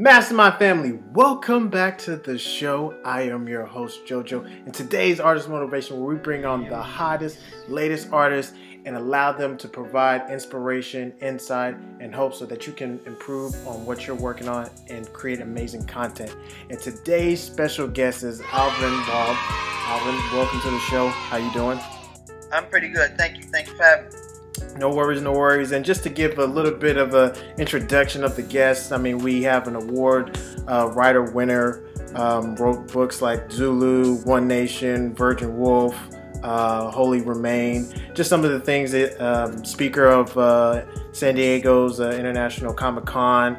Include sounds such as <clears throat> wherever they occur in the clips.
Mastermind family, welcome back to the show. I am your host, JoJo, and today's Artist Motivation, where we bring on the hottest, latest artists and allow them to provide inspiration, insight, and hope so that you can improve on what you're working on and create amazing content. And today's special guest is Alverne Ball. Alverne, welcome to the show. How you doing? I'm pretty good. Thank you. Thank you for having me. No worries, no worries. And just to give a little bit of an introduction of the guests, I mean, we have an award uh, writer winner, um, wrote books like Zulu, One Nation, Virgin Wolf, uh, Holy Remain, just some of the things that um, speaker of uh, San Diego's uh, International Comic Con,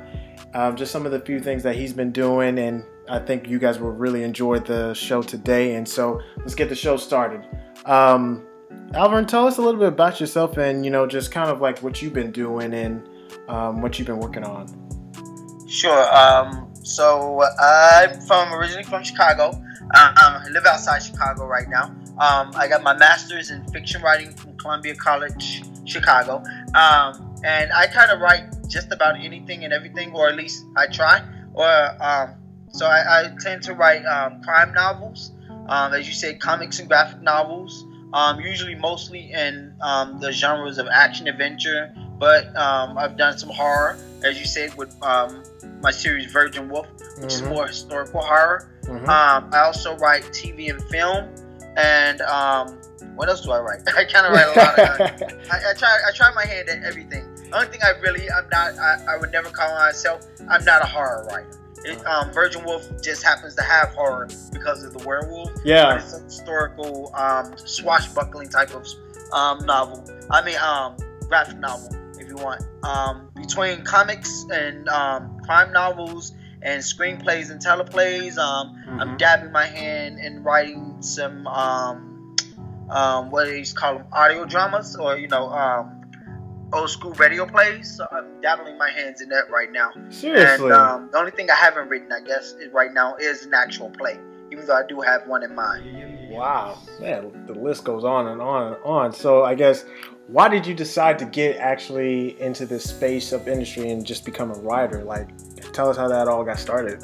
um, just some of the few things that he's been doing. And I think you guys will really enjoy the show today. And so let's get the show started. Um, Alverne, tell us a little bit about yourself and, you know, just kind of like what you've been doing and um, what you've been working on. Sure. Um, so I'm from originally from Chicago. Um, I live outside Chicago right now. Um, I got my master's in fiction writing from Columbia College, Chicago. Um, and I kind of write just about anything and everything, or at least I try. Or um, so I, I, tend to write crime novels, as you say, comics and graphic novels. Um, usually mostly in um, the genres of action adventure, but um, I've done some horror, as you said, with um, my series Virgin Wolf, which mm-hmm. is more historical horror. Mm-hmm. Um, I also write TV and film, and um, what else do I write? <laughs> I kind of write a lot. Of, <laughs> I, I, try, I try my hand at everything. The only thing I really, I'm not, I, I would never call myself, I'm not a horror writer. It, um, Virgin Wolf just happens to have horror because of the werewolf. Yeah, it's a historical, um, swashbuckling type of um, novel. I mean, um, graphic novel, if you want. Um, between comics and um, crime novels and screenplays and teleplays, um, mm-hmm. I'm dabbing my hand in writing some um, um, what do you call them, audio dramas, or you know, um, old school radio plays. So I'm dabbling my hands in that right now. Seriously. And um, the only thing I haven't written, I guess, right now is an actual play, even though I do have one in mind. Wow, man, the list goes on and on and on. So I guess, why did you decide to get actually into this space of industry and just become a writer? Like, tell us how that all got started.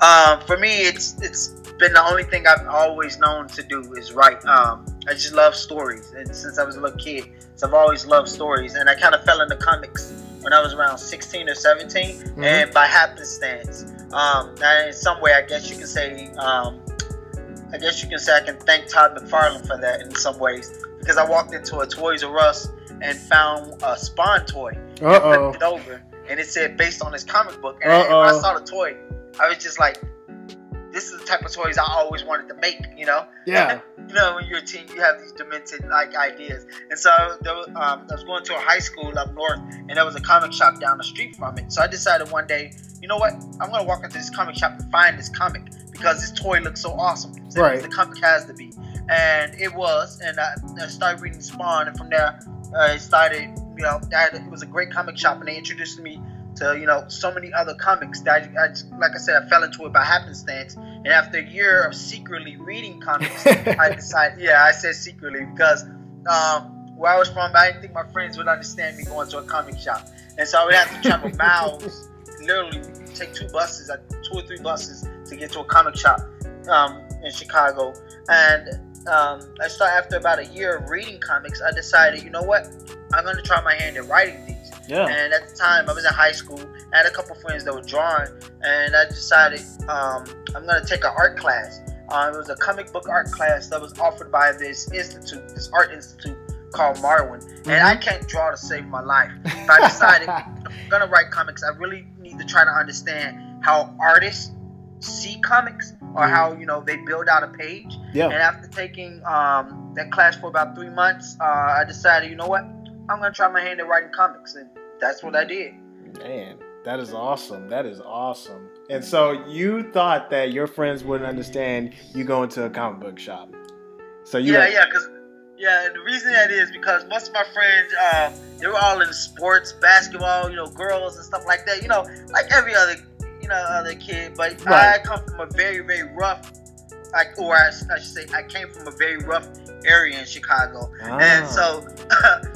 Um, for me, it's it's been the only thing I've always known to do is write. Um, I just love stories, and since I was a little kid, so I've always loved stories. And I kind of fell into comics when I was around 16 or 17, mm-hmm. and by happenstance, um, in some way, I guess you can say, um, I guess you can say I can thank Todd McFarlane for that in some ways because I walked into a Toys R Us and found a Spawn toy Uh-oh. and flipped it over, and it said based on his comic book. And when I saw the toy, I was just like, this is the type of toys I always wanted to make, you know? <laughs> Yeah. you know, when you're a teen, you have these demented like ideas. And so there was, um, I was going to a high school up north, and there was a comic shop down the street from it. So I decided one day, you know what? I'm going to walk into this comic shop and find this comic because this toy looks so awesome. So right. The comic has to be. And it was. And I, I started reading Spawn, and from there, I started, you know, had, it was a great comic shop, and they introduced me to you know so many other comics that I, I, like I said I fell into it by happenstance. And after a year of secretly reading comics <laughs> I decided yeah I said secretly because um, where I was from I didn't think my friends would understand me going to a comic shop. And so I would have to travel <laughs> miles literally take two buses like two or three buses to get to a comic shop um, in Chicago. And um, I started after about a year of reading comics I decided you know what? I'm going to try my hand at writing these yeah. And at the time, I was in high school. I had a couple friends that were drawing, and I decided um, I'm gonna take an art class. Uh, it was a comic book art class that was offered by this institute, this art institute called Marwen. Mm-hmm. And I can't draw to save my life. I decided <laughs> I'm gonna write comics. I really need to try to understand how artists see comics or mm-hmm. how you know they build out a page. Yeah. And after taking um, that class for about three months, uh, I decided, you know what, I'm gonna try my hand at writing comics, and that's what I did. Man, that is awesome. That is awesome. And so you thought that your friends wouldn't understand you going to a comic book shop. So you yeah, had- yeah, because yeah, the reason that is because most of my friends, uh, they were all in sports, basketball, you know, girls and stuff like that. You know, like every other, you know, other kid. But right. I come from a very, very rough, like, or I, I, should say, I came from a very rough area in Chicago, ah. and so.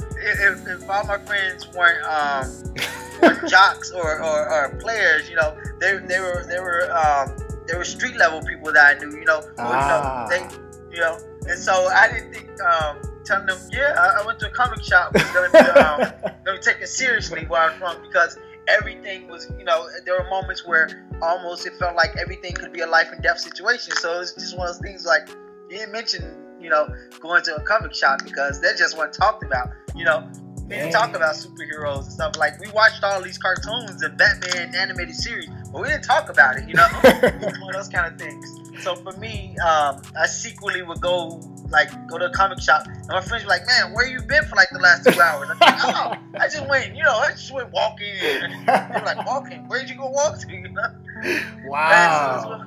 <laughs> if, if all my friends weren't um, or <laughs> jocks or, or, or, players. You know, they they were they were um, they were street level people that I knew. You know, ah. you know they you know, and so I didn't think. Um, telling them, yeah, I, I went to a comic shop. Was gonna be, um, <laughs> be taken seriously where I'm from because everything was, you know, there were moments where almost it felt like everything could be a life and death situation. So it was just one of those things like you didn't mention, you know, going to a comic shop because that just wasn't talked about. You know, we didn't talk about superheroes and stuff. Like we watched all these cartoons and Batman animated series, but we didn't talk about it. You know, <laughs> one of those kind of things. So for me, um, I secretly would go like go to a comic shop, and my friends were like, "Man, where you been for like the last two <laughs> hours?" I'm like, "Oh, I just went, you know, I just went walking." They're like, "Walking? Where'd you go walk to?" <laughs> You know? Wow.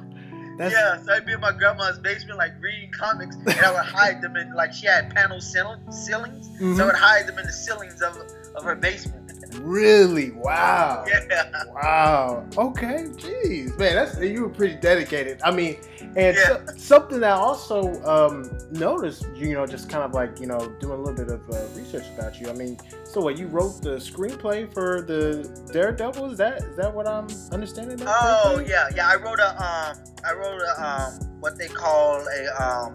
That's... Yeah, so I'd be in my grandma's basement, like reading comics, and I would hide them in, like, she had panel ceilings, mm-hmm. so I would hide them in the ceilings of, of her basement. Really? Wow. Yeah. Wow. Okay. Jeez, man, that's you were pretty dedicated. I mean, and yeah. so, something that I also um, noticed, you know, just kind of like you know doing a little bit of uh, research about you. I mean, so what you wrote the screenplay for the Daredevil? Is that is that what I'm understanding? Oh correctly? yeah, yeah. I wrote a um, I wrote a um, what they call a um,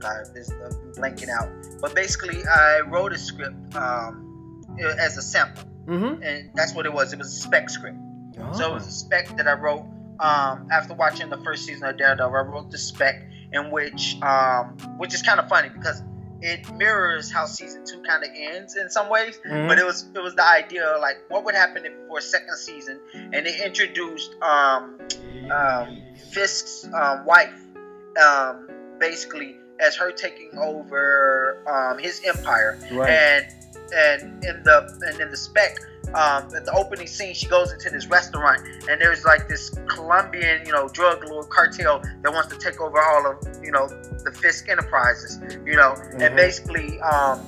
God, this I'm blanking out. But basically, I wrote a script um, as a sample Mm-hmm. And that's what it was. It was a spec script. Oh. So it was a spec that I wrote um, after watching the first season of Daredevil. I wrote the spec in which, um, which is kind of funny because it mirrors how season two kind of ends in some ways. Mm-hmm. But it was it was the idea of like what would happen if for a second season, and they introduced um, um, Fisk's um, wife, um, basically as her taking over um, his empire, right. and and in the and in the spec, um, at the opening scene, she goes into this restaurant, and there's like this Colombian, you know, drug lord cartel that wants to take over all of, you know, the Fisk Enterprises, you know, mm-hmm. and basically, um,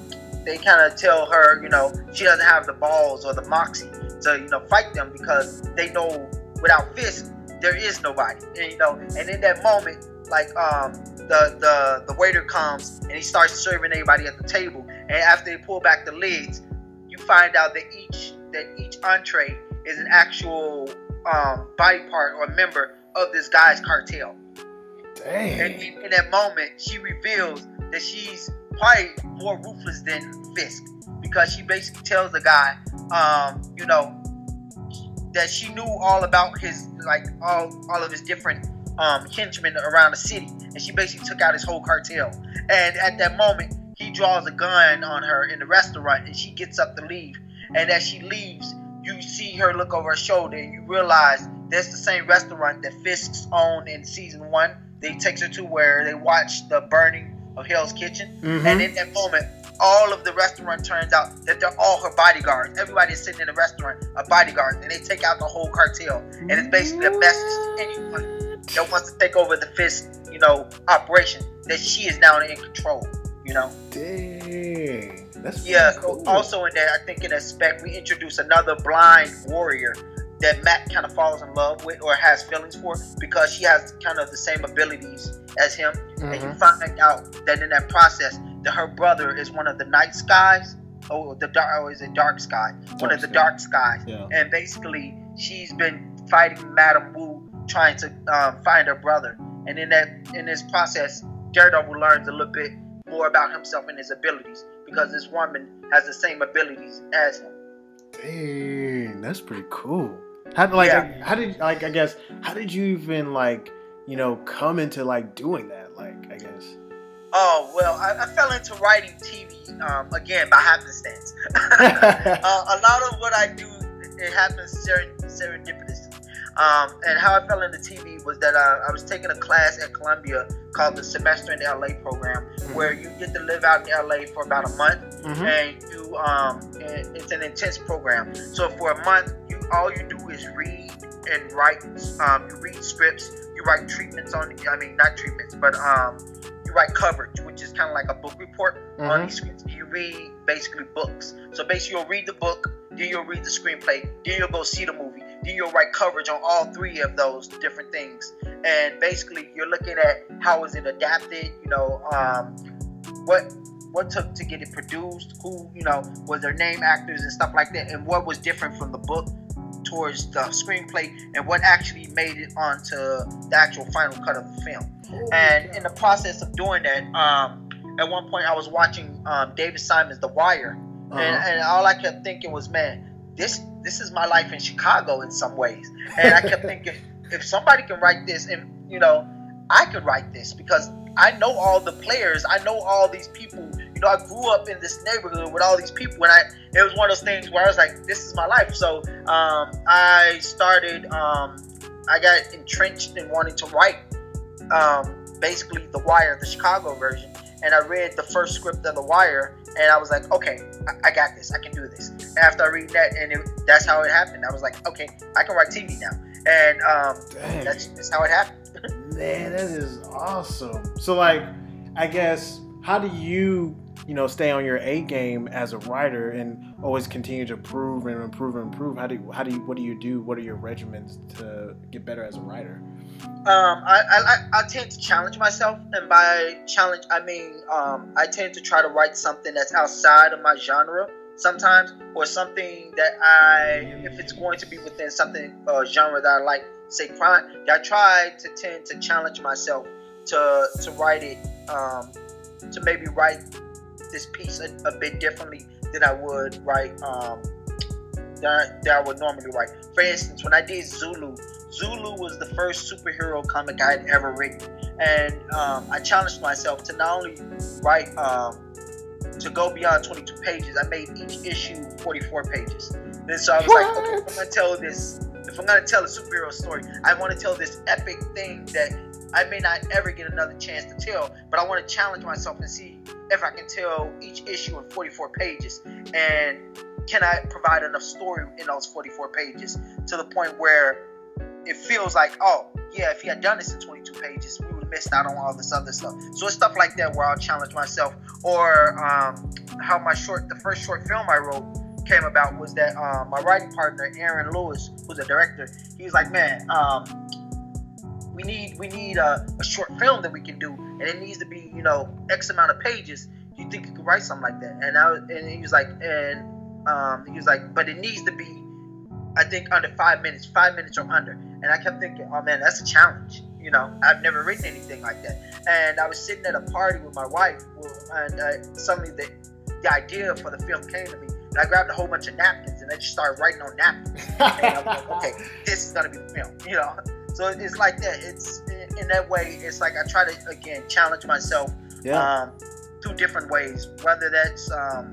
they kind of tell her, you know, she doesn't have the balls or the moxie to, you know, fight them because they know without Fisk, there is nobody, and, you know, and in that moment, like, um, the, the the waiter comes and he starts serving everybody at the table and after they pull back the lids, you find out that each that each entree is an actual um, body part or member of this guy's cartel. Dang. And in, that moment, she reveals that she's probably more ruthless than Fisk because she basically tells the guy, um, you know, that she knew all about his like all all of his different um, henchmen around the city, and she basically took out his whole cartel. And at that moment, draws a gun on her in the restaurant and she gets up to leave. And as she leaves, you see her look over her shoulder and you realize that's the same restaurant that Fisk's owned in season one. They takes her to where they watch the burning of Hell's Kitchen. Mm-hmm. And in that moment, all of the restaurant turns out that they're all her bodyguards. Everybody is sitting in the restaurant a bodyguard, and they take out the whole cartel. And it's basically a message to anyone that wants to take over the Fisk, you know, operation that she is now in control you know. Dang, that's yeah. Cool. So also in that, I think in that spec we introduce another blind warrior that Matt kind of falls in love with or has feelings for because she has kind of the same abilities as him, mm-hmm. and you find out that in that process that her brother is one of the night skies. Oh, the dark, or is it dark sky? Dark one of the sky. dark skies, yeah. and basically she's been fighting Madame Wu, trying to um, find her brother. And in that, in this process, Daredevil learns a little bit more about himself and his abilities because this woman has the same abilities as him. Dang, that's pretty cool. How like yeah. how did like I guess how did you even like you know come into like doing that like I guess. Oh well, I, I fell into writing TV um, again by happenstance. <laughs> <laughs> uh, a lot of what I do it happens serendipitously. Um, and how I fell into TV was that uh, I was taking a class at Columbia called the Semester in LA program. Where you get to live out in LA for about a month, mm-hmm. and you um, and it's an intense program. So for a month, you all you do is read and write. Um, you read scripts, you write treatments on. I mean, not treatments, but um, you write coverage, which is kind of like a book report mm-hmm. on these scripts. You read basically books. So basically, you'll read the book, then you'll read the screenplay, then you'll go see the movie then you'll write coverage on all three of those different things. And basically, you're looking at how is it adapted, you know, um, what what took to get it produced, who, you know, was their name actors and stuff like that, and what was different from the book towards the screenplay and what actually made it onto the actual final cut of the film. And in the process of doing that, um, at one point I was watching um, David Simon's The Wire, uh-huh. and, and all I kept thinking was, man, this this is my life in Chicago in some ways. And I kept thinking, <laughs> if somebody can write this, and you know, I could write this because I know all the players, I know all these people. You know, I grew up in this neighborhood with all these people, and I it was one of those things where I was like, this is my life. So um, I started. Um, I got entrenched in wanting to write. Um, basically, The Wire, the Chicago version, and I read the first script of The Wire, and I was like, okay, I, I got this. I can do this. And after I read that, and it, that's how it happened. I was like, okay, I can write TV now, and um, that's, that's how it happened. Man, that is awesome. So, like, I guess, how do you, you know, stay on your A game as a writer and always continue to improve and improve and improve? How do you, how do you, what do you do? What are your regimens to get better as a writer? Um, I, I, I tend to challenge myself, and by challenge, I mean um, I tend to try to write something that's outside of my genre sometimes, or something that I, if it's going to be within something uh, genre that I like, say crime. I try to tend to challenge myself to to write it, um, to maybe write this piece a, a, bit differently than I would write um, that, that I would normally write. For instance, when I did Zulu Zulu was the first superhero comic I had ever written, and um, I challenged myself to not only write um, to go beyond 22 pages. I made each issue 44 pages. And so I was what? like, okay, I'm gonna tell this, if I'm gonna tell a superhero story, I want to tell this epic thing that I may not ever get another chance to tell, but I want to challenge myself and see if I can tell each issue in 44 pages. And can I provide enough story in those 44 pages to the point where it feels like, oh, yeah, if he had done this in 22 pages, we would have missed out on all this other stuff. So it's stuff like that where I'll challenge myself. Or um, how my short, the first short film I wrote came about was that um, my writing partner, Aaron Lewis, who's a director, he was like, man, um, we need we need a, a, short film that we can do, and it needs to be you know X amount of pages. You think you could write something like that? And I and he was like, and um, he was like, but it needs to be I think under five minutes, five minutes or under. And I kept thinking, oh man, that's a challenge. You know, I've never written anything like that. And I was sitting at a party with my wife, and uh, suddenly the, the idea for the film came to me. And I grabbed a whole bunch of napkins and I just started writing on napkins. and I was like, <laughs> okay, this is gonna be the film. You know, so it's like that. It's in that way. It's like I try to again challenge myself yeah. um, through different ways. Whether that's um,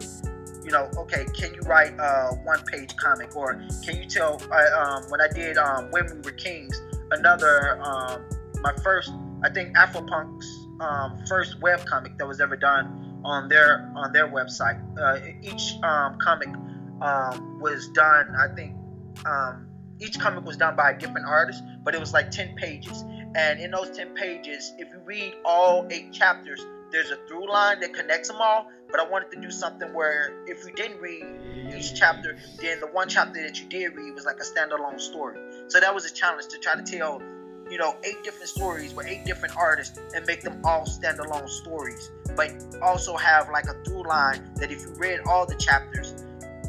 you know, okay, can you write a one page comic? Or can you tell, um, when I did um, When We Were Kings, another, um, my first, I think Afropunk's um, first web comic that was ever done on their on their website. Uh, each um, comic um, was done, I think, each comic was done by a different artist, but it was like 10 pages. And in those 10 pages, if you read all eight chapters, there's a through line that connects them all but I wanted to do something where if you didn't read each chapter, then the one chapter that you did read was like a standalone story. So that was a challenge to try to tell, you know, eight different stories with eight different artists and make them all standalone stories. But also have like a through line that if you read all the chapters,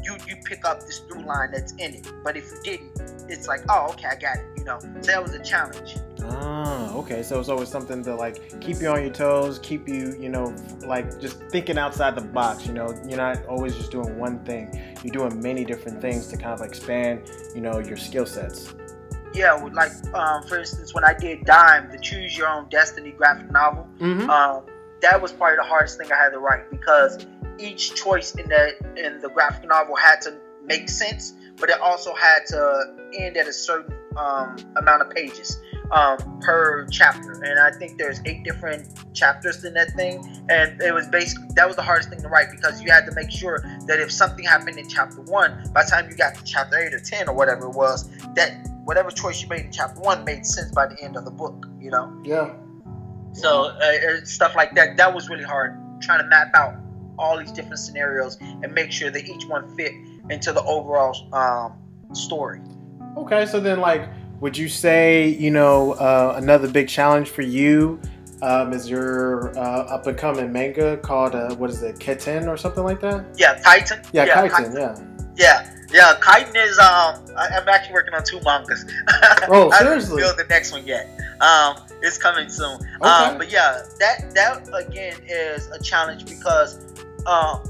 you you pick up this through line that's in it. But if you didn't, it's like, oh, okay, I got it. You know, so that was a challenge. Ah, okay. So it's always something to like keep you on your toes, keep you, you know, like just thinking outside the box. You know, you're not always just doing one thing. You're doing many different things to kind of expand, you know, your skill sets. Yeah, like um, for instance, when I did Dime, the Choose Your Own Destiny graphic novel, mm-hmm. um, that was probably the hardest thing I had to write because each choice in the in the graphic novel had to make sense, but it also had to end at a certain um, amount of pages um, per chapter. And I think there's eight different chapters in that thing. And it was basically that was the hardest thing to write because you had to make sure that if something happened in chapter one, by the time you got to chapter eight or ten or whatever it was, that whatever choice you made in chapter one made sense by the end of the book. You know? Yeah. So uh, stuff like that that was really hard trying to map out all these different scenarios and make sure that each one fit into the overall um, story. Okay, so then like would you say, you know, uh, another big challenge for you um, is your uh, up and coming manga called uh, what is it, Keten or something like that? Yeah, Titan. Yeah, yeah Titan, Yeah. Yeah, Yeah, Kiten is. Um, I, am actually working on two mangas. <laughs> Oh, seriously? I haven't the next one yet. Um, it's coming soon. Okay. Um, but yeah, that that again is a challenge because, um,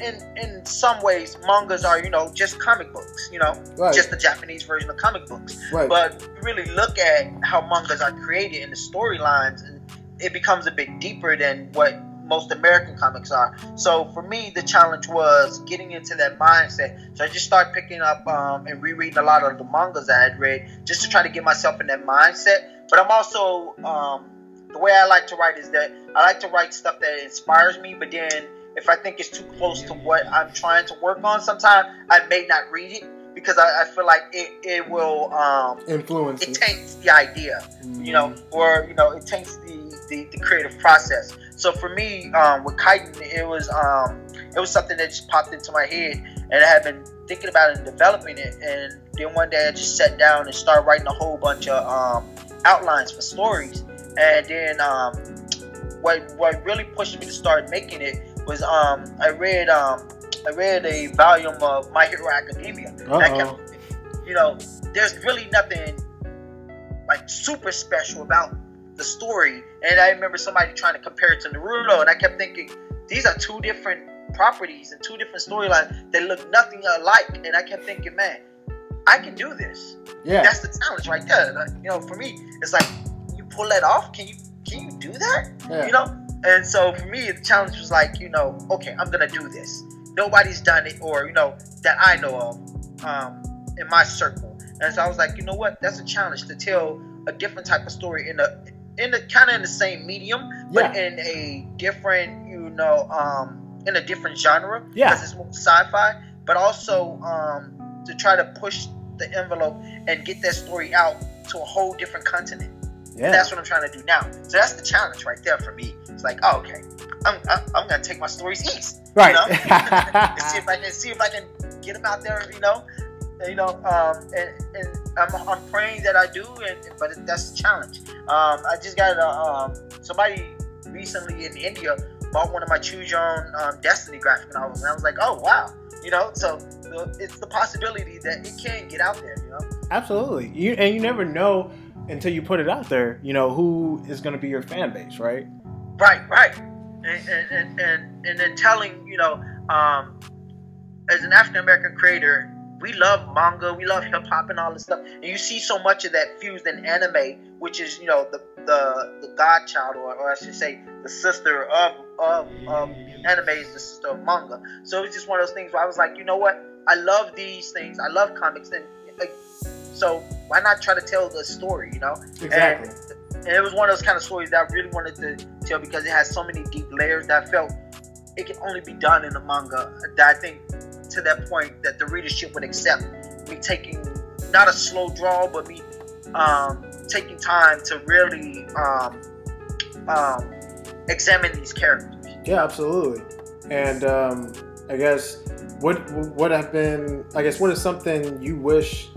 in in some ways, mangas are you know just comic books. You know, Right. just the Japanese version of comic books. right. But really look at how mangas are created and the storylines, and it becomes a bit deeper than what most American comics are. So for me, the challenge was getting into that mindset. So I just started picking up um, and rereading a lot of the mangas I had read just to try to get myself in that mindset. But I'm also um, the way I like to write is that I like to write stuff that inspires me, but then if I think it's too close to what I'm trying to work on, sometimes I may not read it because I, I feel like it, it will um, it Influences. taints the idea, you know, or you know, it taints the, the, the creative process. So for me, um, with Kiten, it was um, it was something that just popped into my head, and I had been thinking about it and developing it. And then one day I just sat down and started writing a whole bunch of um, outlines for stories. And then um, what what really pushed me to start making it was um, I read um, I read a volume of My Hero Academia. And I Uh-oh. kept, you know, there's really nothing like super special about the story. And I remember somebody trying to compare it to Naruto, and I kept thinking these are two different properties and two different storylines that look nothing alike. And I kept thinking, man, I can do this. Yeah. That's the challenge right there. Like, you know, for me, it's like you pull that off. Can you can you do that? yeah. You know. And so for me, the challenge was like, you know, okay, I'm gonna do this. Nobody's done it, or you know, that I know of, um, in my circle. And so I was like, you know what? That's a challenge to tell a different type of story in a in the kind of in the same medium, but Yeah. in a different, you know, um, in a different genre. Yeah. Because it's more sci-fi, but also um, to try to push the envelope and get that story out to a whole different continent. Yeah. That's what I'm trying to do now. So that's the challenge right there for me. It's like, oh, okay, I'm, I'm, I'm gonna take my stories east, right. you know, <laughs> <laughs> see if I can see if I can get them out there, you know, you know, um, and, and I'm, I'm praying that I do, and but that's the challenge. Um, I just got a, um, somebody recently in India bought one of my Choose Your Own um, Destiny graphic novels, and I was like, oh wow, you know, so the, it's the possibility that it can get out there, you know. Absolutely. You and you never know until you put it out there. You know who is going to be your fan base, right? Right, right. And and, and, and, and then telling, you know, um, as an African American creator, we love manga, we love hip hop and all this stuff. And you see so much of that fused in anime, which is, you know, the the, the godchild or, or I should say the sister of of, of anime is the sister of manga. So it's just one of those things where I was like, you know what? I love these things. I love comics and like so why not try to tell the story, you know? Exactly. And it was one of those kind of stories that I really wanted to tell because it has so many deep layers that I felt it can only be done in a manga. That I think to that point that the readership would accept me taking not a slow draw, but me um, taking time to really um, um, examine these characters. Yeah, absolutely. And um, I guess what what have been I guess what is something you wish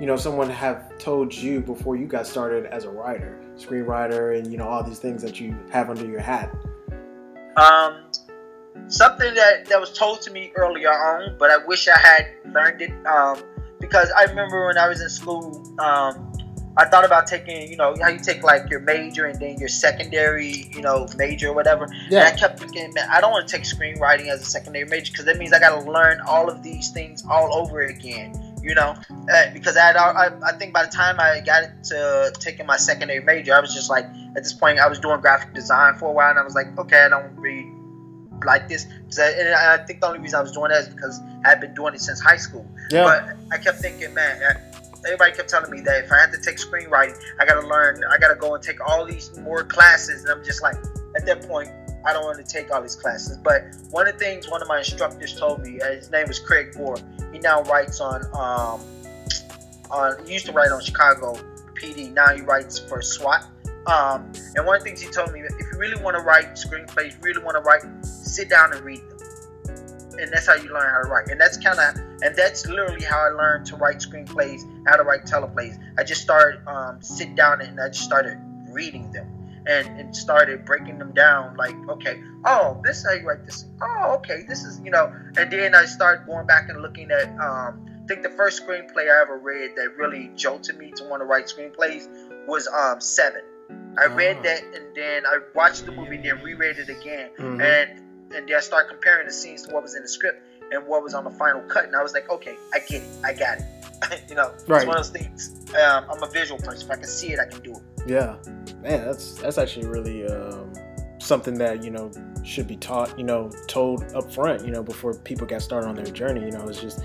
you know someone have told you before you got started as a writer, screenwriter, and you know all these things that you have under your hat. Um, something that, that was told to me earlier on, but I wish I had learned it. Um, because I remember when I was in school, um, I thought about taking, you know, how you take like your major and then your secondary, you know, major or whatever. And I kept thinking, man, I don't want to take screenwriting as a secondary major because that means I got to learn all of these things all over again. You know, uh, because I, had, I I think by the time I got to taking my secondary major, I was just like, at this point, I was doing graphic design for a while, and I was like, okay, I don't like this. and I think the only reason I was doing that is because I had been doing it since high school. Yeah. But I kept thinking, man, everybody kept telling me that if I had to take screenwriting, I got to learn, I got to go and take all these more classes. And I'm just like, at that point, I don't want to take all these classes. But one of the things one of my instructors told me, uh, his name was Craig Moore. He now writes on, um, on he used to write on Chicago PD. Now he writes for SWAT. Um, and one of the things he told me, if you really want to write screenplays, really want to write, sit down and read them. And that's how you learn how to write. And that's kind of, and that's literally how I learned to write screenplays, how to write teleplays. I just started um, sit down and I just started reading them and, and started breaking them down. Like, okay, oh, this is how you write this. Oh, okay, this is you know. And then I started going back and looking at um, I think the first screenplay I ever read that really jolted me to want to write screenplays was um Seven. I read Ah. that and then I watched the movie, then reread it again, Mhm. and and then I started comparing the scenes to what was in the script and what was on the final cut, and I was like, okay, I get it, I got it. <laughs> you know, Right. it's one of those things. Um, I'm a visual person. If I can see it, I can do it. Yeah, man, that's that's actually really um, something that you know should be taught, you know, told up front, you know, before people get started on their journey. You know, it's just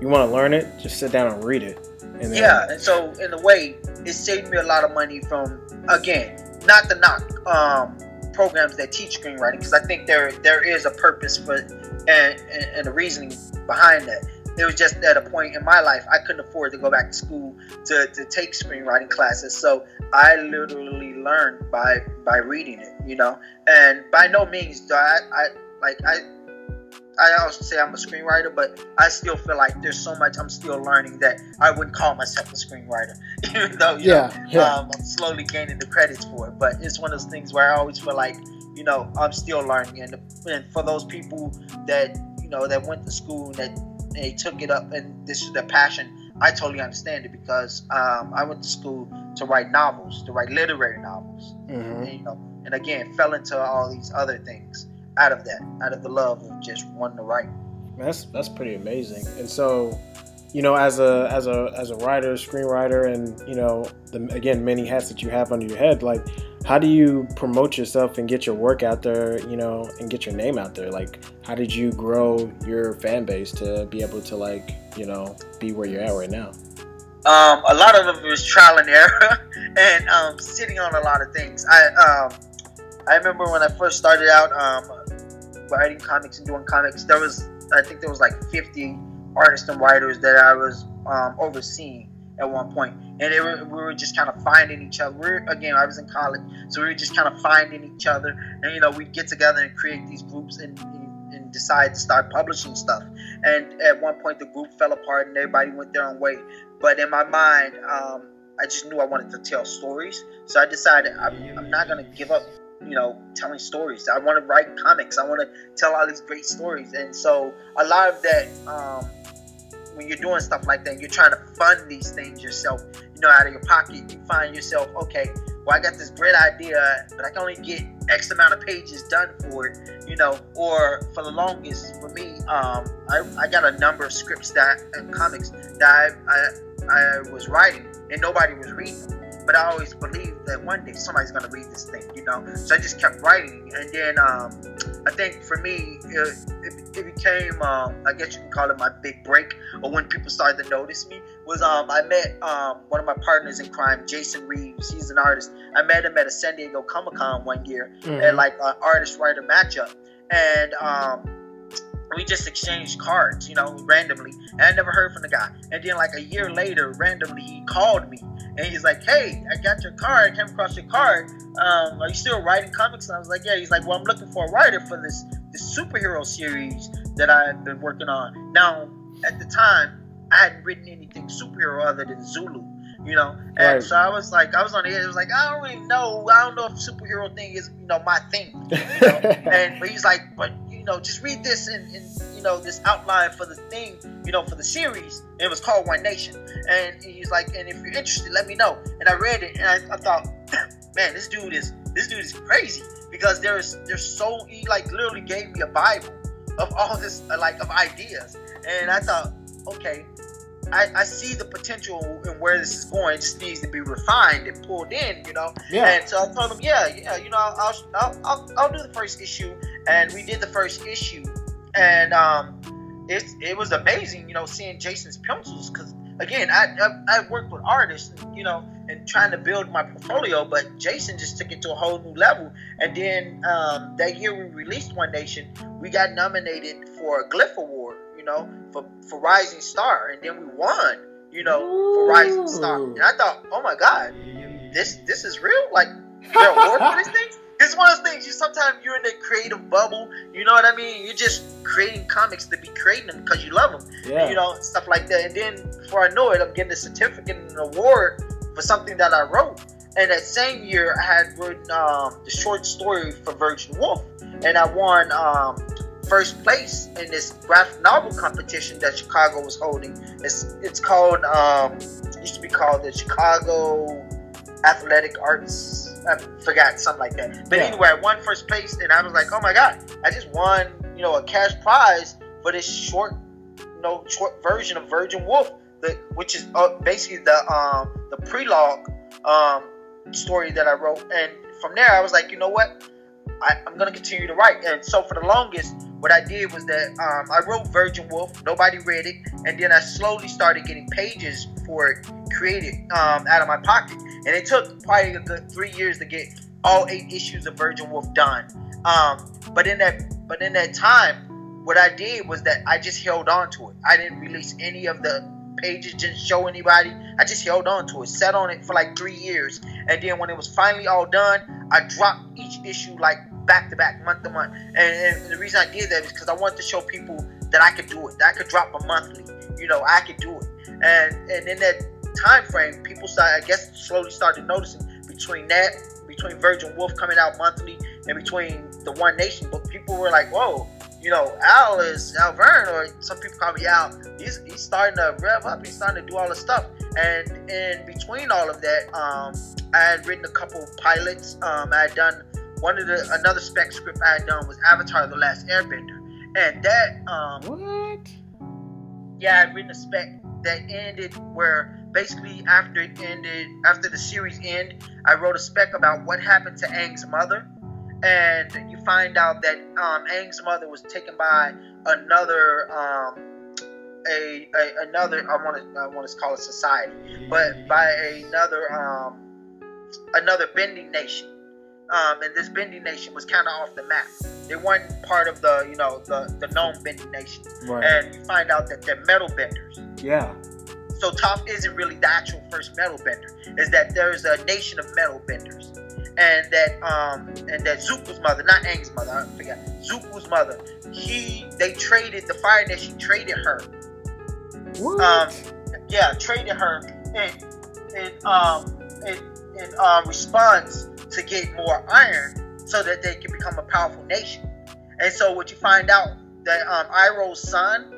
you want to learn it, just sit down and read it. And then, Yeah, and so in a way, it saved me a lot of money from again, not the knock um, programs that teach screenwriting because I think there there is a purpose for and, and and a reasoning behind that. It was just at a point in my life I couldn't afford to go back to school to, to take screenwriting classes, so I literally learned by by reading it, you know. And by no means do I, I like I I also say I'm a screenwriter, but I still feel like there's so much I'm still learning that I wouldn't call myself a screenwriter, <laughs> even though you Yeah, know, yeah. Um, I'm slowly gaining the credits for it. But it's one of those things where I always feel like you know I'm still learning, and, and for those people that you know that went to school and that they took it up and this is their passion, I totally understand it because um, I went to school to write novels, to write literary novels, Mhm. and, you know, and again fell into all these other things out of that, out of the love of just wanting to write. That's that's pretty amazing. And so, you know, as a as a as a writer, screenwriter, and you know, the again many hats that you have under your head, like how do you promote yourself and get your work out there, you know, and get your name out there? Like, how did you grow your fan base to be able to like, you know, be where you're at right now? Um, a lot of it was trial and error <laughs> and um, sitting on a lot of things. I um, I remember when I first started out um, writing comics and doing comics. There was I think there was like 50 artists and writers that I was um, overseeing at one point, and were, we were just kind of finding each other. We're again, I was in college, so we were just kind of finding each other, and you know, we'd get together and create these groups and, and, and decide to start publishing stuff. And at one point, the group fell apart, and everybody went their own way. But in my mind, um, I just knew I wanted to tell stories, so I decided I'm, I'm not gonna give up. You know, telling stories. I want to write comics. I want to tell all these great stories, and so a lot of that. Um, when you're doing stuff like that, you're trying to fund these things yourself, you know, out of your pocket, you find yourself, okay, well, I got this great idea, but I can only get X amount of pages done for it, you know, or for the longest, for me, um, I, I got a number of scripts that and comics that I, I, I was writing and nobody was reading. But I always believed that one day somebody's gonna read this thing, you know. So I just kept writing, and then um, I think for me, it, it, it became, um, I guess you can call it my big break, or when people started to notice me, was um, I met um, one of my partners in crime, Jason Reeves. He's an artist. I met him at a San Diego Comic Con one year at like an artist writer matchup, and um, we just exchanged cards, you know, randomly. And I never heard from the guy. And then like a year later, randomly he called me and he's like, "Hey, I got your card. I came across your card. Um, are you still writing comics?" And I was like, "Yeah." He's like, "Well, I'm looking for a writer for this this superhero series that I've been working on." Now, at the time, I hadn't written anything superhero other than Zulu, you know. And Right. so I was like, I was on the edge. I was like, I don't really know. I don't know if superhero thing is, you know, my thing. <laughs> You know? and but he's like, but know, just read this and, and you know this outline for the thing, you know, for the series. And it was called One Nation. And he's like, and if you're interested, let me know. And I read it, and I, I thought, <clears throat> man, this dude is this dude is crazy because there's there's so he like literally gave me a bible of all this uh, like of ideas, and I thought, okay. I, I see the potential in where this is going. It just needs to be refined and pulled in, you know. yeah. And so I told him, yeah, yeah, you know, I'll, I'll, I'll, I'll do the first issue. And we did the first issue. And um, it, it was amazing, you know, seeing Jason's pencils. Because, again, I, I, I worked with artists, you know, and trying to build my portfolio. But Jason just took it to a whole new level. And then um, that year we released One Nation, we got nominated for a Glyph Award, you know, for, for Rising Star. And then we won, you know, for Rising Star. And I thought, oh my God, this this is real? Like, there are award for this thing? It's one of those things. You sometimes you're in a creative bubble. You know what I mean? You're just creating comics to be creating them because you love them. yeah. You know, stuff like that. And then before I know it, I'm getting a certificate and an award for something that I wrote. And that same year, I had written um, the short story for Virgin Wolf, and I won um, first place in this graphic novel competition that Chicago was holding. It's it's called um, used to be called the Chicago Athletic Arts. I forgot something like that. But Yeah. anyway, I won first place, and I was like, oh my god, I just won you know a cash prize for this short, you know, short version of Virgin Wolf, the, which is uh, basically the um the prelogue um story that I wrote, and from there I was like, you know what, I, I'm gonna continue to write. And so for the longest, what I did was that um, I wrote Virgin Wolf. Nobody read it, and then I slowly started getting pages for it created um, out of my pocket. And it took probably a good three years to get all eight issues of Virgin Wolf done. Um, but in that, but in that time, what I did was that I just held on to it. I didn't release any of the pages, didn't show anybody. I just held on to it, sat on it for like three years, and then when it was finally all done, I dropped each issue like back to back, month to month. And, and the reason I did that is because I wanted to show people that I could do it. That I could drop a monthly. You know, I could do it. And and in that time frame, people started, I guess, slowly started noticing between that, between Virgin Wolf coming out monthly, and between the One Nation book, people were like, "Whoa." You know, Al is Alverne, or some people call me Al. He's, he's starting to rev up. He's starting to do all the stuff. And in between all of that, um, I had written a couple pilots. Um, I had done one of the another spec script I had done was Avatar: The Last Airbender, and that um, What? yeah, I had written a spec that ended where basically after it ended, after the series end, I wrote a spec about what happened to Aang's mother, and you find out that um, Aang's mother was taken by another um, a, a another I want to I want to call it society, but by another um, another bending nation. Um, and this bending nation was kind of off the map. They weren't part of the, you know, the, the known bending nation Right. and you find out that they're metal benders. yeah. So Toph isn't really the actual first metal bender. Is that there's a nation of metal benders, and that um and that Zuko's mother, not Aang's mother, I forgot Zuko's mother. He they traded the Fire Nation traded her. What? Um, yeah, traded her in in um in in um, response to get more iron, so that they can become a powerful nation. And so what you find out that um, Iroh's son,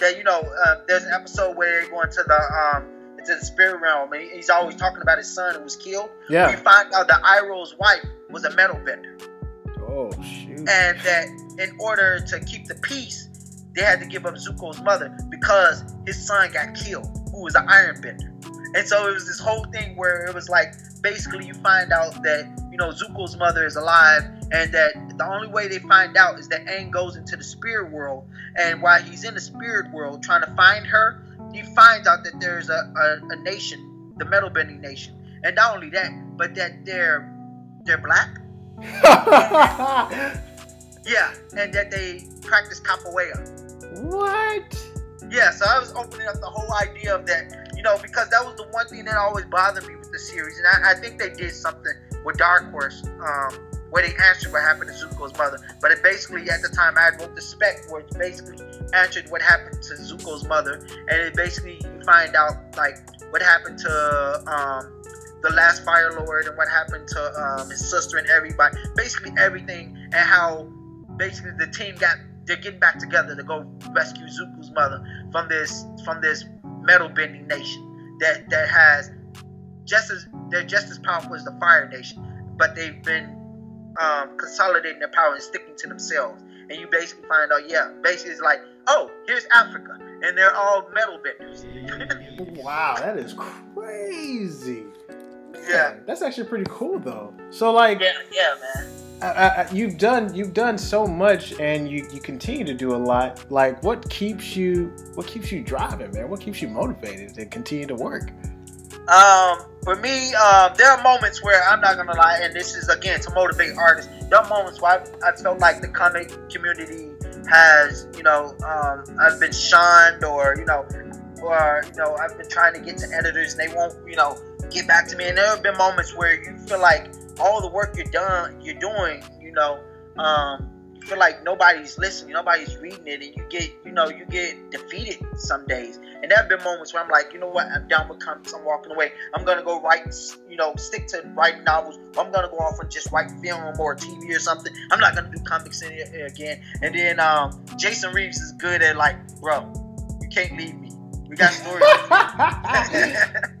that you know, uh, there's an episode where they're going to the um, into the spirit realm, and he's always talking about his son who was killed. Yeah. We find out that Iroh's wife was a metal bender, Oh shoot. and that in order to keep the peace, they had to give up Zuko's mother because his son got killed, who was an iron bender. And so it was this whole thing where it was like basically you find out that you know Zuko's mother is alive, and that the only way they find out is that Aang goes into the spirit world, and while he's in the spirit world trying to find her, he finds out that there's a, a, a nation, the metal bending nation, and not only that, but that they're they're black, <laughs> yeah, and that they practice capoeira. what? Yeah, so I was opening up the whole idea of that, you know, because that was the one thing that always bothered me with the series, and I, I think they did something with Dark Horse, um, where they answered what happened to Zuko's mother. But it basically, at the time, I wrote the spec where it. Basically answered what happened to Zuko's mother, and it basically you find out like what happened to um, the last Fire Lord and what happened to um, his sister and everybody, basically everything, and how basically the team got they're getting back together to go rescue Zuko's mother from this from this metal bending nation that that has just as they're just as powerful as the Fire Nation, but they've been um, consolidating their power and sticking to themselves. And you basically find out, yeah, basically it's like, oh, here's Africa, and they're all metal benders. <laughs> <laughs> Wow, that is crazy. yeah, That's actually pretty cool though. So like, yeah, yeah, man. I, I, you've done you've done so much, and you you continue to do a lot. Like, what keeps you what keeps you driving, man? What keeps you motivated to continue to work? Um, for me, um, there are moments where I'm not gonna lie, and this is again to motivate artists. There are moments where I've, I felt like the comic community has, you know, um, I've been shunned, or you know, or you know, I've been trying to get to editors and they won't, you know, get back to me. And there have been moments where you feel like all the work you're done, you're doing, you know, um, feel like nobody's listening, nobody's reading it, and you get, you know, you get defeated some days. And there have been moments where I'm like, you know what, I'm done with comics, I'm walking away. I'm gonna go write, you know, stick to writing novels. I'm gonna go off and just write film or TV or something. I'm not gonna do comics again. And then um, Jason Reeves is good at like, bro, you can't leave me. We got stories. <laughs> <laughs>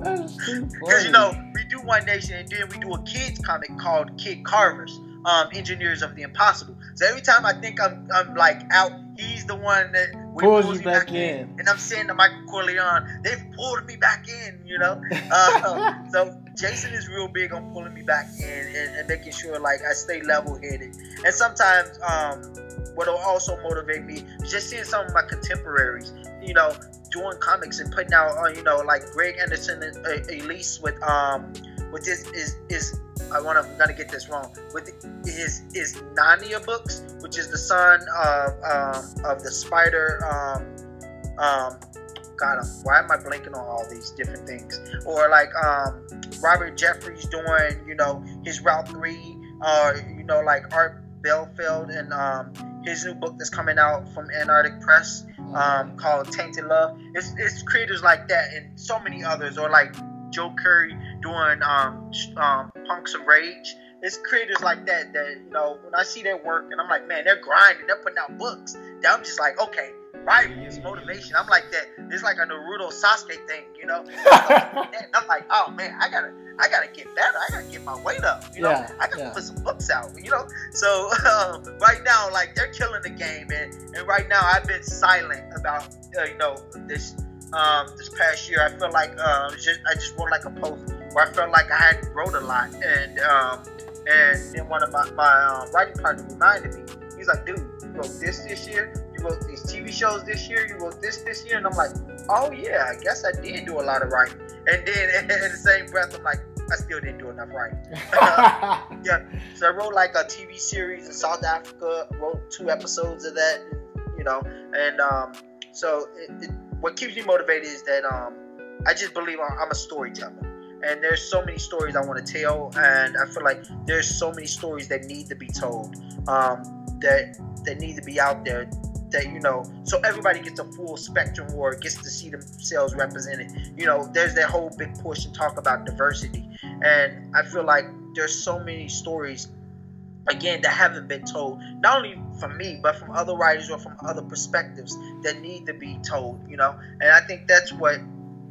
Because you know we do One Nation, and then we do a kids comic called Kid Carvers um, Engineers of the Impossible. So every time I think I'm, I'm like out, he's the one that pulls, pulls you back, back in. in. And I'm saying to Michael Corleone, they've pulled me back in, you know? <laughs> Uh, so Jason is real big on pulling me back in and, and making sure like I stay level headed. And sometimes um, what'll also motivate me is just seeing some of my contemporaries, you know, doing comics and putting out, uh, you know, like Greg Anderson and uh, Elise with um with this is is I want to gonna get this wrong. With his his Narnia books, which is the son of um, of the spider. Um, um, God, why am I blanking on all these different things? Or like um, Robert Jeffries doing, you know, his Route Three, or you know, like Art Belfield and um, his new book that's coming out from Antarctic Press um, called Tainted Love. It's, it's creators like that and so many others, or like Joe Curry doing um, um, Punks of Rage. It's creators like that that you know when I see their work and I'm like, man, they're grinding, they're putting out books. That I'm just like, okay, writing is motivation. I'm like that. It's like a Naruto Sasuke thing, you know. <laughs> and I'm like, oh man, I gotta, I gotta get better. I gotta get my weight up. You know, yeah, I gotta yeah. put some books out. You know, so um, right now, like they're killing the game, and and right now I've been silent about uh, you know this um, this past year. I feel like uh, just, I just wrote like a post where I felt like I had wrote a lot, and um, and then one of my my uh, writing partners reminded me. He's like, dude, you wrote this this year. You wrote these TV shows this year. You wrote this this year, and I'm like, oh yeah, I guess I did do a lot of writing. And then <laughs> in the same breath, I'm like, I still didn't do enough writing. <laughs> <laughs> yeah, so I wrote like a TV series in South Africa. Wrote two episodes of that, you know, and um, so it, it what keeps me motivated is that um, I just believe I'm a storyteller. And there's so many stories I want to tell, and I feel like there's so many stories that need to be told, um, that that need to be out there, that you know, so everybody gets a full spectrum or gets to see themselves represented. You know, there's that whole big push and talk about diversity, and I feel like there's so many stories again that haven't been told not only from me but from other writers or from other perspectives that need to be told you know and i think that's what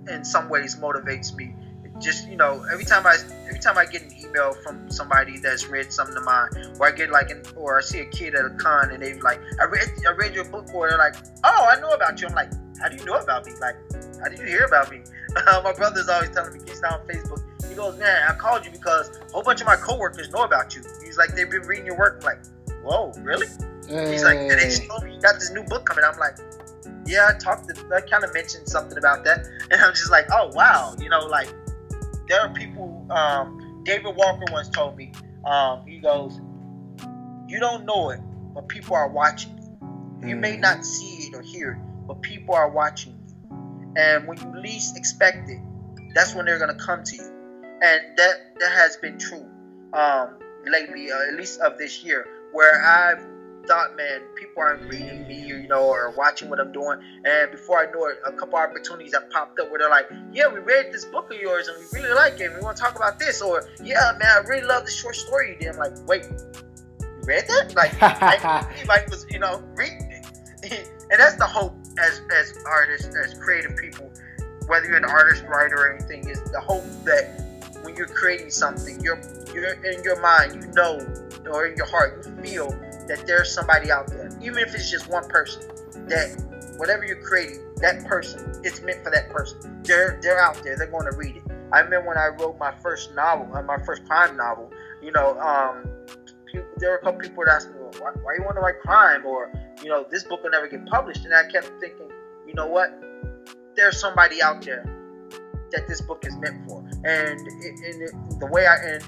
in some ways motivates me just you know every time i every time i get an email from somebody that's read something of mine or i get like an or i see a kid at a con and they're like i read i read your book or they're like oh i know about you i'm like how do you know about me like how did you hear about me <laughs> my brother's always telling me he's not on facebook he goes man i called you because a whole bunch of my coworkers know about you He's like, they've been reading your work. I'm like, whoa, really? Hey. He's like, and they told me you got this new book coming. I'm like, yeah, I talked. To, I kind of mentioned something about that, <laughs> and I'm just like, oh wow, you know, like there are people. Um, David Walker once told me, um, he goes, you don't know it, but people are watching you. You mm. may not see it or hear it, but people are watching you. And when you least expect it, that's when they're gonna come to you. And that that has been true. Um, lately, uh, at least of this year, where I've thought, man, people aren't reading me, you know, or watching what I'm doing. And before I know it, a couple opportunities have popped up where they're like, yeah, we read this book of yours and we really like it. We want to talk about this. Or, yeah, man, I really love the short story you did. I'm like, wait, you read that? Like, <laughs> I, was, you know, reading it. <laughs> and that's the hope as, as artists, as creative people, whether you're an artist, writer, or anything, is the hope that when you're creating something, you're you're in your mind, you know, or in your heart, you feel that there's somebody out there, even if it's just one person, that whatever you're creating, that person, it's meant for that person. They're they're out there. They're going to read it. I remember when I wrote my first novel, uh, my first crime novel. You know, um, people, there were a couple people that asked me, well, why, why you want to write crime? Or, you know, this book will never get published. And I kept thinking, you know what? There's somebody out there that this book is meant for. And in, the way I and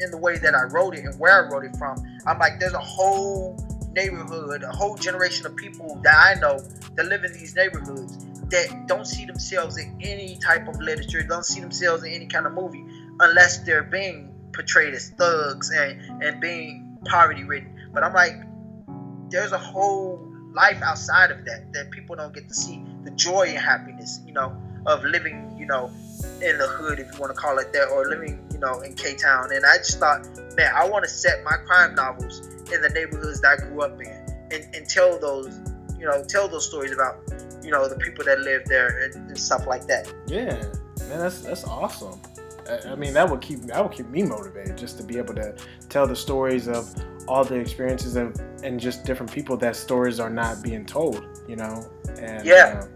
in the way that I wrote it and where I wrote it from, I'm like, there's a whole neighborhood, a whole generation of people that I know that live in these neighborhoods that don't see themselves in any type of literature, don't see themselves in any kind of movie unless they're being portrayed as thugs and, and being poverty ridden. But I'm like, there's a whole life outside of that that people don't get to see the joy and happiness, you know, of living, you know, in the hood, if you want to call it that, or living, know, in K Town. And I just thought, man, I want to set my crime novels in the neighborhoods that I grew up in, and, and tell those, you know, tell those stories about, you know, the people that live there and, and stuff like that. Yeah, man, that's that's awesome. I mean, that would keep that would keep me motivated just to be able to tell the stories of all the experiences of and just different people that stories are not being told. You know, and yeah. Uh,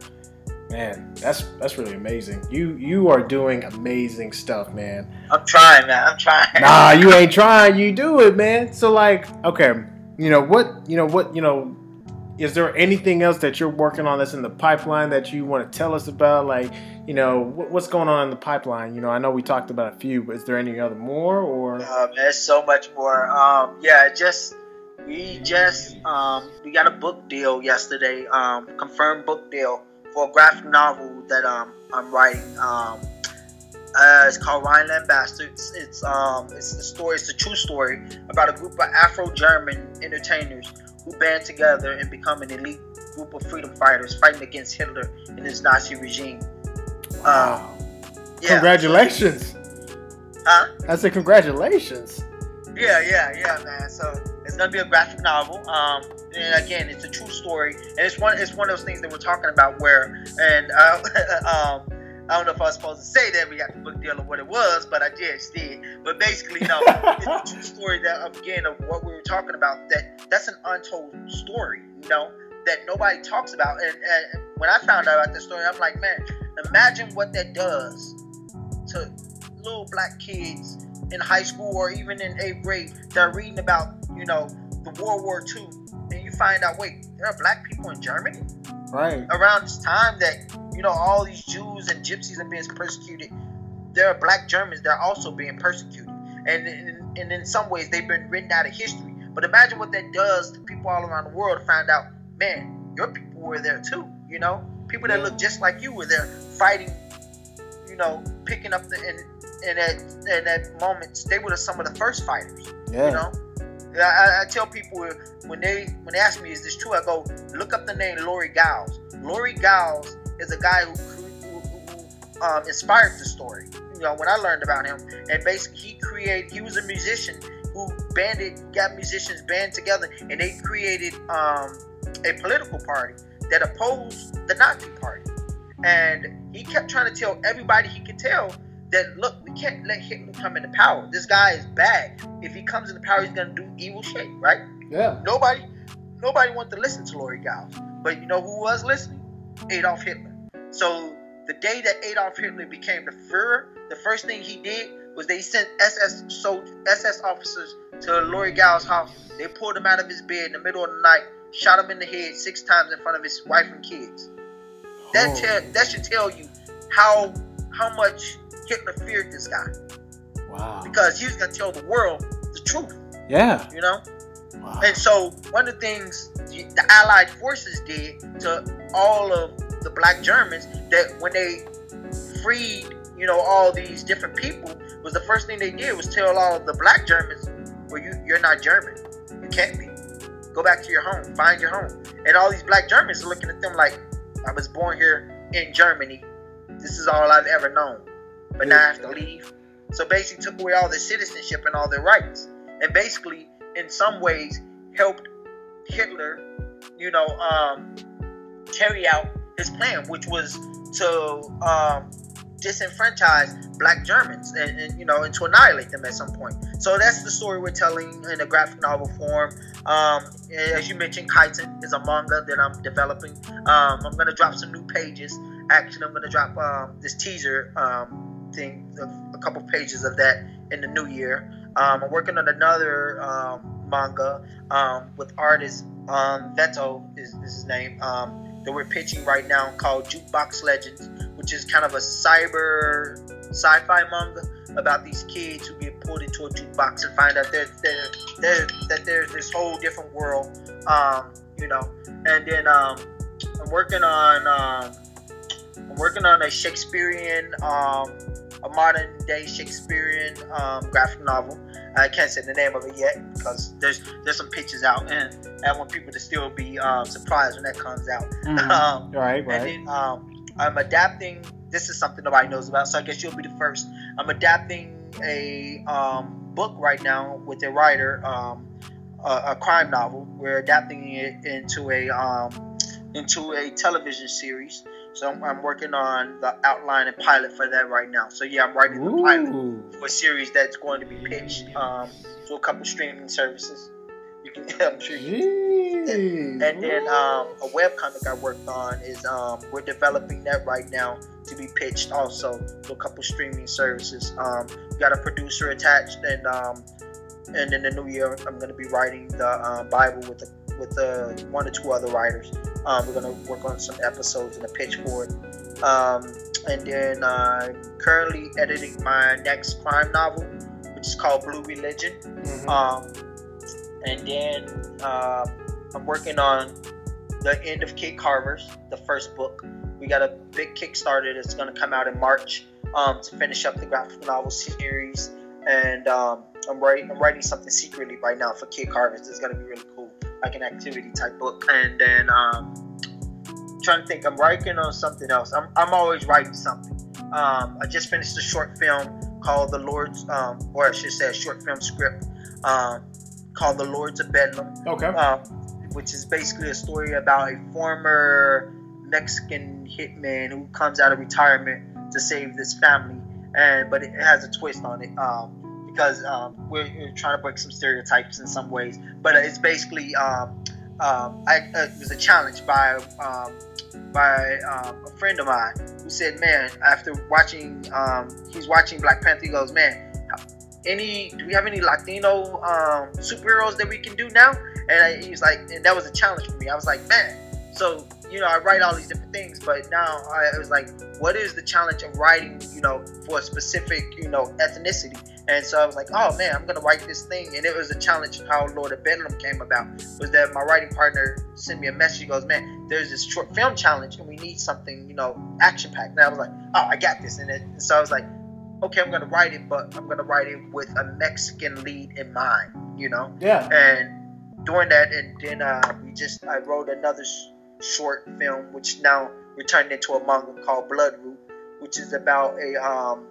man, that's that's really amazing. You you are doing amazing stuff, man. I'm trying, man. I'm trying. Nah, you ain't trying. You do it, man. So like, okay, you know what? You know what? You know, is there anything else that you're working on that's in the pipeline that you want to tell us about? Like, you know, what's going on in the pipeline? You know, I know we talked about a few, but is there any other more or? Uh, there's so much more. Um, yeah, just we just um, we got a book deal yesterday. Um, confirmed book deal for a graphic novel that um, I'm writing. Um, uh, it's called Rhineland Bastards. It's um, it's the story. It's a true story about a group of Afro-German entertainers who band together and become an elite group of freedom fighters fighting against Hitler and his Nazi regime. Wow. Um, yeah. Congratulations. Huh? I said congratulations. Yeah, yeah, yeah, man. So it's gonna be a graphic novel. Um, and again, it's a true story, and it's one it's one of those things that we're talking about where, and uh, <laughs> um, I don't know if I was supposed to say that we got the book deal of what it was, but I just did. But basically, no, it's a true story that again of what we were talking about. That that's an untold story, you know, that nobody talks about. And, and when I found out about this story, I'm like, man, imagine what that does to little black kids in high school or even in eighth grade that are reading about, you know, the World War II, and you find out, wait, there are black people in Germany, right? Around this time that you know all these Jews and Gypsies are being persecuted, there are black Germans that are also being persecuted, and and, and in some ways they've been written out of history. But imagine what that does to people all around the world to find out, man, your people were there too. You know, people that look just like you were there fighting. You know, picking up the and in that in that moment, they were some of the first fighters. Yeah. You know, I, I, tell people when they when they ask me, "Is this true?" I go, "Look up the name Lari Gilges." Lari Gilges is a guy who, who, who um, inspired the story. You know, when I learned about him, and basically he created. He was a musician who banded, got musicians band together, and they created um, a political party that opposed the Nazi party. And he kept trying to tell everybody he could tell that look, we can't let Hitler come into power. This guy is bad. If he comes into power, he's gonna do evil shit, right? Yeah. Nobody, nobody wanted to listen to Lari Gilges, but you know who was listening? Adolf Hitler. So the day that Adolf Hitler became the Führer, the first thing he did was they sent SS soldiers, SS officers to Lari Gilges' house. They pulled him out of his bed in the middle of the night, shot him in the head six times in front of his wife and kids. That oh. tell that should tell you how how much Hitler feared this guy. Wow. Because he was gonna tell the world the truth. Yeah. You know? Wow. And so one of the things the Allied forces did to all of the black Germans that when they freed, you know, all these different people was the first thing they did was tell all of the black Germans, well you you're not German. You can't be. Go back to your home. Find your home. And all these black Germans are looking at them like, I was born here in Germany. This is all I've ever known but now I have to leave. So basically, took away all their citizenship and all their rights, and basically, in some ways, helped Hitler, you know, um, carry out his plan, which was to um, disenfranchise black Germans and, and, you know and to annihilate them at some point. So that's the story we're telling in a graphic novel form. Um, as you mentioned, Kaiten is a manga that I'm developing. Um, I'm gonna drop some new pages. Actually, I'm gonna drop um, this teaser um, thing, a, couple pages of that in the new year. Um, I'm working on another um, manga um, with artist um, Veto is, is his name um, that we're pitching right now called Jukebox Legends, which is kind of a cyber sci-fi manga about these kids who get pulled into a jukebox and find out they're, they're, they're, that there's this whole different world, um, you know. And then I'm working on I'm working on a Shakespearean um, a modern day Shakespearean um, graphic novel. I can't say the name of it yet because there's there's some pictures out, and I want people to still be um, surprised when that comes out. Mhm. <laughs> um, right, right. and then um, I'm adapting. This is something nobody knows about, so I guess you'll be the first. I'm adapting a um, book right now with a writer, um, a, a crime novel. We're adapting it into a um, into a television series. So I'm, I'm working on the outline and pilot for that right now. So yeah, I'm writing the pilot for a series that's going to be pitched um, to a couple streaming services. You can, <laughs> I'm sure you and then um, a webcomic I worked on is um, we're developing that right now to be pitched also to a couple streaming services. Um, got a producer attached, and um, and in the new year I'm going to be writing the um, Bible with the, with uh, one or two other writers. Um, we're going to work on some episodes and a pitch for it. Um, and then uh, currently editing my next crime novel, which is called Blue Religion. Mhm. Um, and then uh, I'm working on the end of Kid Carver's, the first book. We got a big Kickstarter that's going to come out in March um, to finish up the graphic novel series. And um, I'm writing, I'm writing something secretly right now for Kid Carver's. It's going to be really cool, like an activity type book. And then um, trying to think, I'm working on something else. I'm, I'm always writing something. Um, I just finished a short film called The Lord's, um, or I should say, a short film script um, called The Lords of Bedlam, Okay. um, which is basically a story about a former Mexican hitman who comes out of retirement to save this family, and but it has a twist on it um, because um, we're, we're trying to break some stereotypes in some ways. But it's basically um, um, I, uh, it was a challenge by um, by um, a friend of mine who said, "Man, after watching, he's watching Black Panther. He goes, man." Any? Do we have any Latino superheroes that we can do now? And I, he was like, and that was a challenge for me. I was like, man, so you know, I write all these different things, but now I was like, what is the challenge of writing, you know, for a specific, you know, ethnicity? And so I was like, oh man, I'm gonna write this thing, and it was a challenge. How Lord of Bedlam came about was that my writing partner sent me a message. He goes, man, there's this short film challenge, and we need something, you know, action packed. And I was like, oh, I got this. And, it, and so I was like, okay, I'm gonna write it, but I'm gonna write it with a Mexican lead in mind, you know Yeah. and doing that and then uh, we just i wrote another sh- short film which now we turned into a manga called bloodroot which is about a um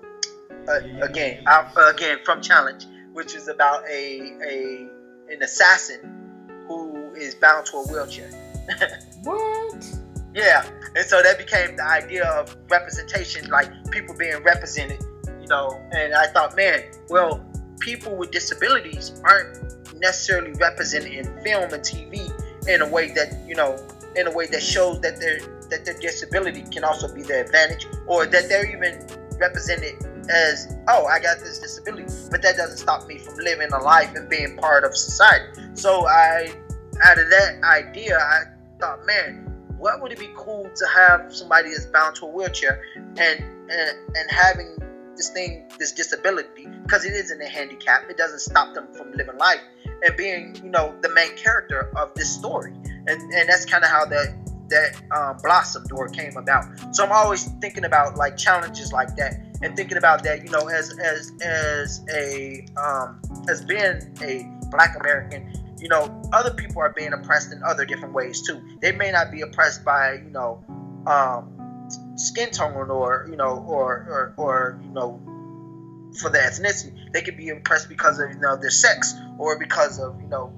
Uh, a, again out, uh, again from challenge which is about a a an assassin who is bound to a wheelchair <laughs> What? yeah and so that became the idea of representation like people being represented you know and i thought man well people with disabilities aren't necessarily represented in film and tv in a way that you know in a way that shows that their that their disability can also be their advantage or that they're even represented as oh i got this disability but that doesn't stop me from living a life and being part of society. So i out of that idea i thought man what would it be cool to have somebody that's bound to a wheelchair and and, and having this thing this disability because it isn't a handicap. It doesn't stop them from living life and being you know the main character of this story. And and that's kind of how that that um, blossomed or came about. So i'm always thinking about like challenges like that and thinking about that you know as as as a um as being a black american you know other people are being oppressed in other different ways too. They may not be oppressed by you know um skin tone or you know or or, or you know for their ethnicity. They could be oppressed because of you know their sex or because of you know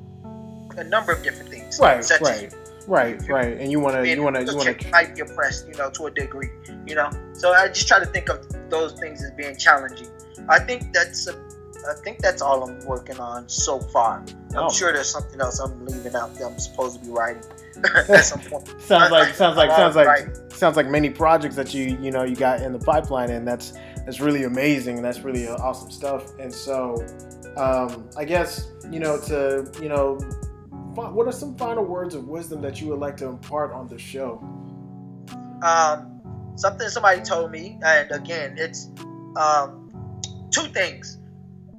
a number of different things. Right. such as Right. Right. And you wanna you wanna you wanna wheelchair might be oppressed, you know, to a degree, you know. So I just try to think of those things as being challenging. I think that's a, I think that's all I'm working on so far. I'm Oh. sure there's something else I'm leaving out that I'm supposed to be writing <laughs> at <laughs> some point. sounds like sounds like sounds like Right. sounds like many projects that you you know you got in the pipeline and that's that's really amazing and that's really uh, awesome stuff and so um, i guess you know to you know what are some final words of wisdom that you would like to impart on the show um, something somebody told me, and again, it's um, two things.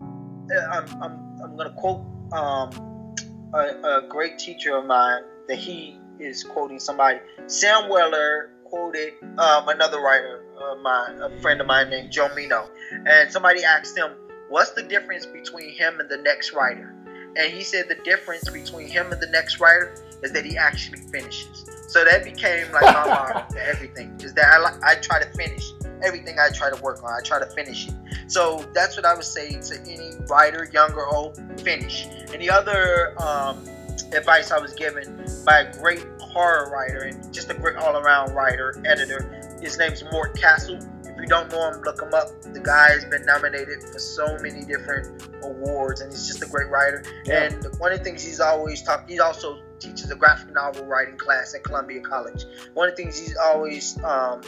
Uh, I'm, I'm, I'm going to quote um, a, a great teacher of mine that he is quoting somebody. Sam Weller quoted um, another writer of mine, a friend of mine named Joe Meno, and somebody asked him, what's the difference between him and the next writer? And he said the difference between him and the next writer is that he actually finishes. So that became like my <laughs> motto to everything. Is that I, I try to finish everything I try to work on. I try to finish it. So that's what I would say to any writer, young or old, finish. And the other um, advice I was given by a great horror writer and just a great all-around writer, editor. His name's Mort Castle. If you don't know him, look him up. The guy has been nominated for so many different awards, and he's just a great writer. Yeah. And one of the things he's always talked, he also teaches a graphic novel writing class at Columbia College. One of the things he's always um,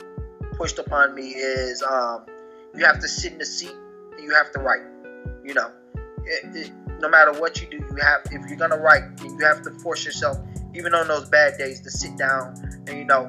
pushed upon me is um, you have to sit in the seat and you have to write. You know, it, it, no matter what you do, you have if you're gonna write, you have to force yourself, even on those bad days, to sit down and you know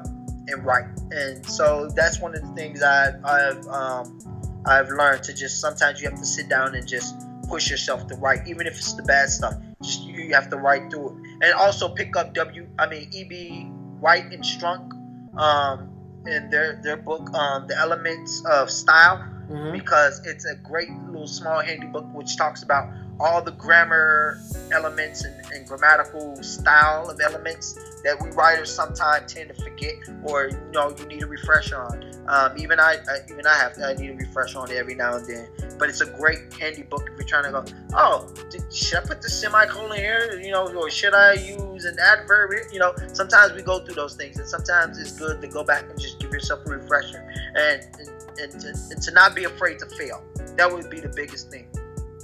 and write. And so that's one of the things I've I've um, I've learned to just sometimes you have to sit down and just push yourself to write, even if it's the bad stuff. Just you have to write through it, and also pick up W. I mean E.B. White and Strunk, um, in their their book, um, The Elements of Style, mm-hmm. because it's a great little small handy book which talks about all the grammar elements and, and, grammatical style of elements that we writers sometimes tend to forget or you know you need a refresh on. Um, even I, I, even I have I need a refresh on it every now and then. But it's a great handy book if you're trying to go. Oh, did, should I put the semicolon here? You know, or should I use an adverb? You know, sometimes we go through those things, and sometimes it's good to go back and just give yourself a refresher and and, and, to, and to not be afraid to fail. That would be the biggest thing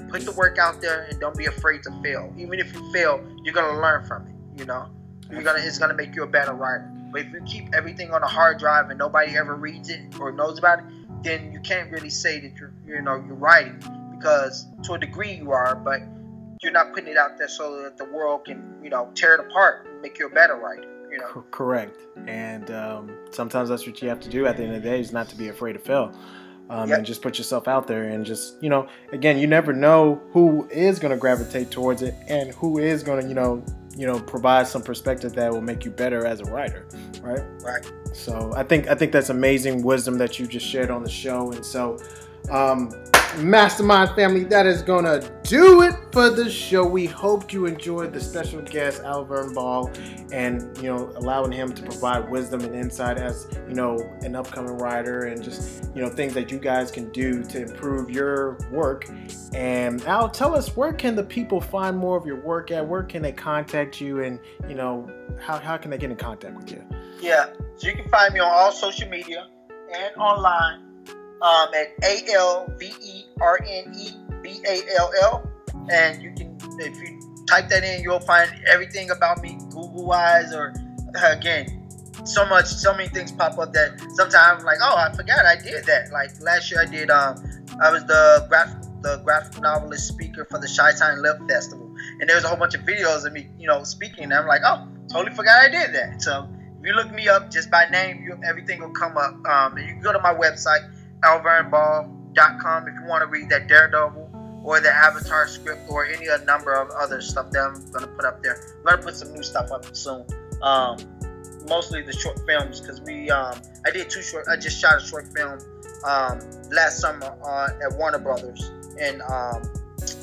put the work out there and don't be afraid to fail. Even if you fail, you're gonna learn from it. You know, you're gonna it's gonna make you a better writer. But if you keep everything on a hard drive and nobody ever reads it or knows about it, then you can't really say that you're you know you're writing because to a degree you are, but you're not putting it out there so that the world can you know tear it apart and make you a better writer. You know? Correct. And um, sometimes that's what you have to do at the end of the day is not to be afraid to fail um, yep. and just put yourself out there and just you know again you never know who is going to gravitate towards it and who is going to you know you know provide some perspective that will make you better as a writer right? Right. So i think i think that's amazing wisdom that you just shared on the show. And so um, Mastermind family, that is gonna do it for the show. We hope you enjoyed the special guest Alverne Ball and you know allowing him to provide wisdom and insight as you know an upcoming writer and just you know things that you guys can do to improve your work. And Al, tell us where can the people find more of your work at? Where can they contact you and you know how, how can they get in contact with you? Yeah, so you can find me on all social media and online um, at A L V E R N E B A L L, and you can if you type that in, you'll find everything about me Google wise or again so much so many things pop up that sometimes I'm like oh I forgot I did that. Like last year I did um I was the graphic the graphic novelist speaker for the Chi Town Festival. And there was a whole bunch of videos of me you know speaking. And I'm like oh totally forgot I did that. So if you look me up just by name you, everything will come up. Um, and you can go to my website alverneball.com if you want to read that Daredevil or the Avatar script or any a number of other stuff that I'm going to put up there. I'm going to put some new stuff up soon. Um, mostly the short films because we um, I did two short. I just shot a short film um, last summer on at Warner Brothers in um,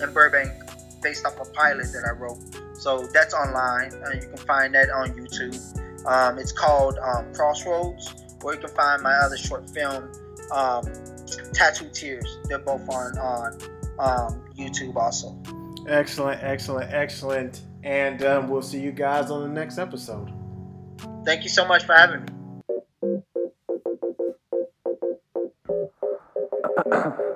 in Burbank, based off a pilot that I wrote. So that's online. Uh, you can find that on YouTube. Um, it's called um, Crossroads, or you can find my other short film um, Tattoo Tears. They're both on on um, YouTube also. Excellent, excellent, excellent. And um, we'll see you guys on the next episode. Thank you so much for having me. <clears throat>